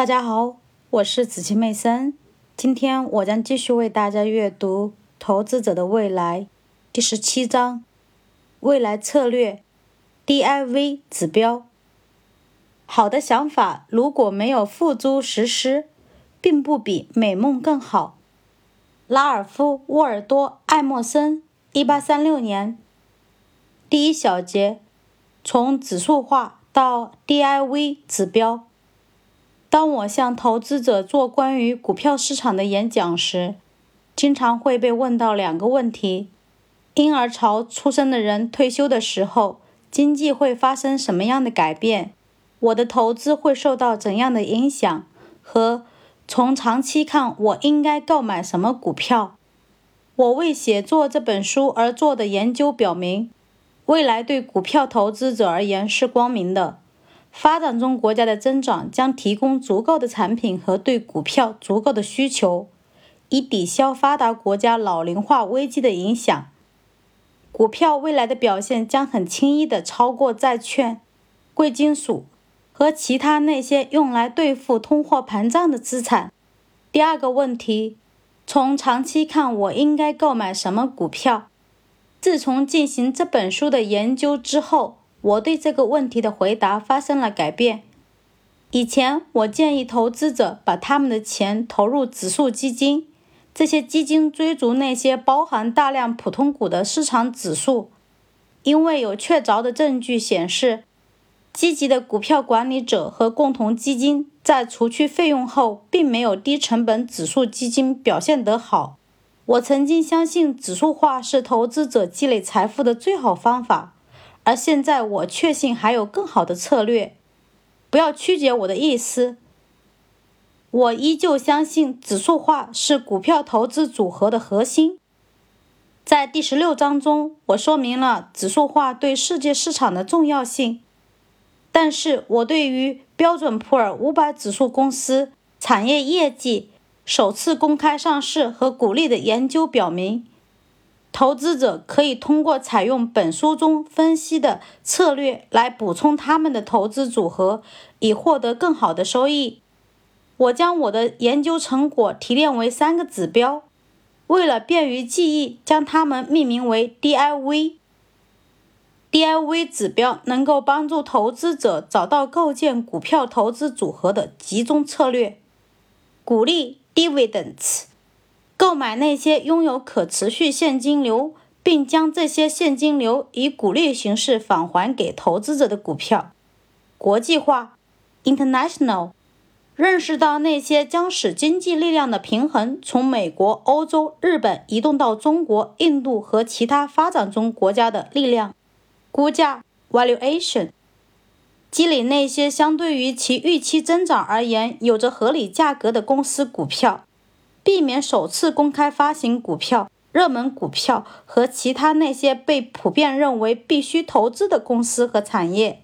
大家好，我是子琪妹森。今天我将继续为大家阅读《投资者的未来》第十七章：未来策略 DIV 指标。好的想法如果没有付诸实施，并不比美梦更好。拉尔夫·沃尔多·艾默森，一八三六年。第一小节：从指数化到 DIV 指标。当我向投资者做关于股票市场的演讲时，经常会被问到两个问题：婴儿潮出生的人退休的时候，经济会发生什么样的改变？我的投资会受到怎样的影响？和从长期看，我应该购买什么股票？我为写作这本书而做的研究表明，未来对股票投资者而言是光明的。发展中国家的增长将提供足够的产品和对股票足够的需求，以抵消发达国家老龄化危机的影响。股票未来的表现将很轻易地超过债券、贵金属和其他那些用来对付通货膨胀的资产。第二个问题：从长期看，我应该购买什么股票？自从进行这本书的研究之后。我对这个问题的回答发生了改变。以前，我建议投资者把他们的钱投入指数基金，这些基金追逐那些包含大量普通股的市场指数，因为有确凿的证据显示，积极的股票管理者和共同基金在除去费用后，并没有低成本指数基金表现得好。我曾经相信指数化是投资者积累财富的最好方法。而现在，我确信还有更好的策略。不要曲解我的意思。我依旧相信指数化是股票投资组合的核心。在第十六章中，我说明了指数化对世界市场的重要性。但是我对于标准普尔五百指数公司产业业绩首次公开上市和股利的研究表明。投资者可以通过采用本书中分析的策略来补充他们的投资组合，以获得更好的收益。我将我的研究成果提炼为三个指标，为了便于记忆，将它们命名为 DIV。DIV 指标能够帮助投资者找到构建股票投资组合的集中策略。鼓励 Dividends。购买那些拥有可持续现金流，并将这些现金流以股利形式返还给投资者的股票。国际化，international，认识到那些将使经济力量的平衡从美国、欧洲、日本移动到中国、印度和其他发展中国家的力量。估价，valuation，积累那些相对于其预期增长而言有着合理价格的公司股票。避免首次公开发行股票、热门股票和其他那些被普遍认为必须投资的公司和产业。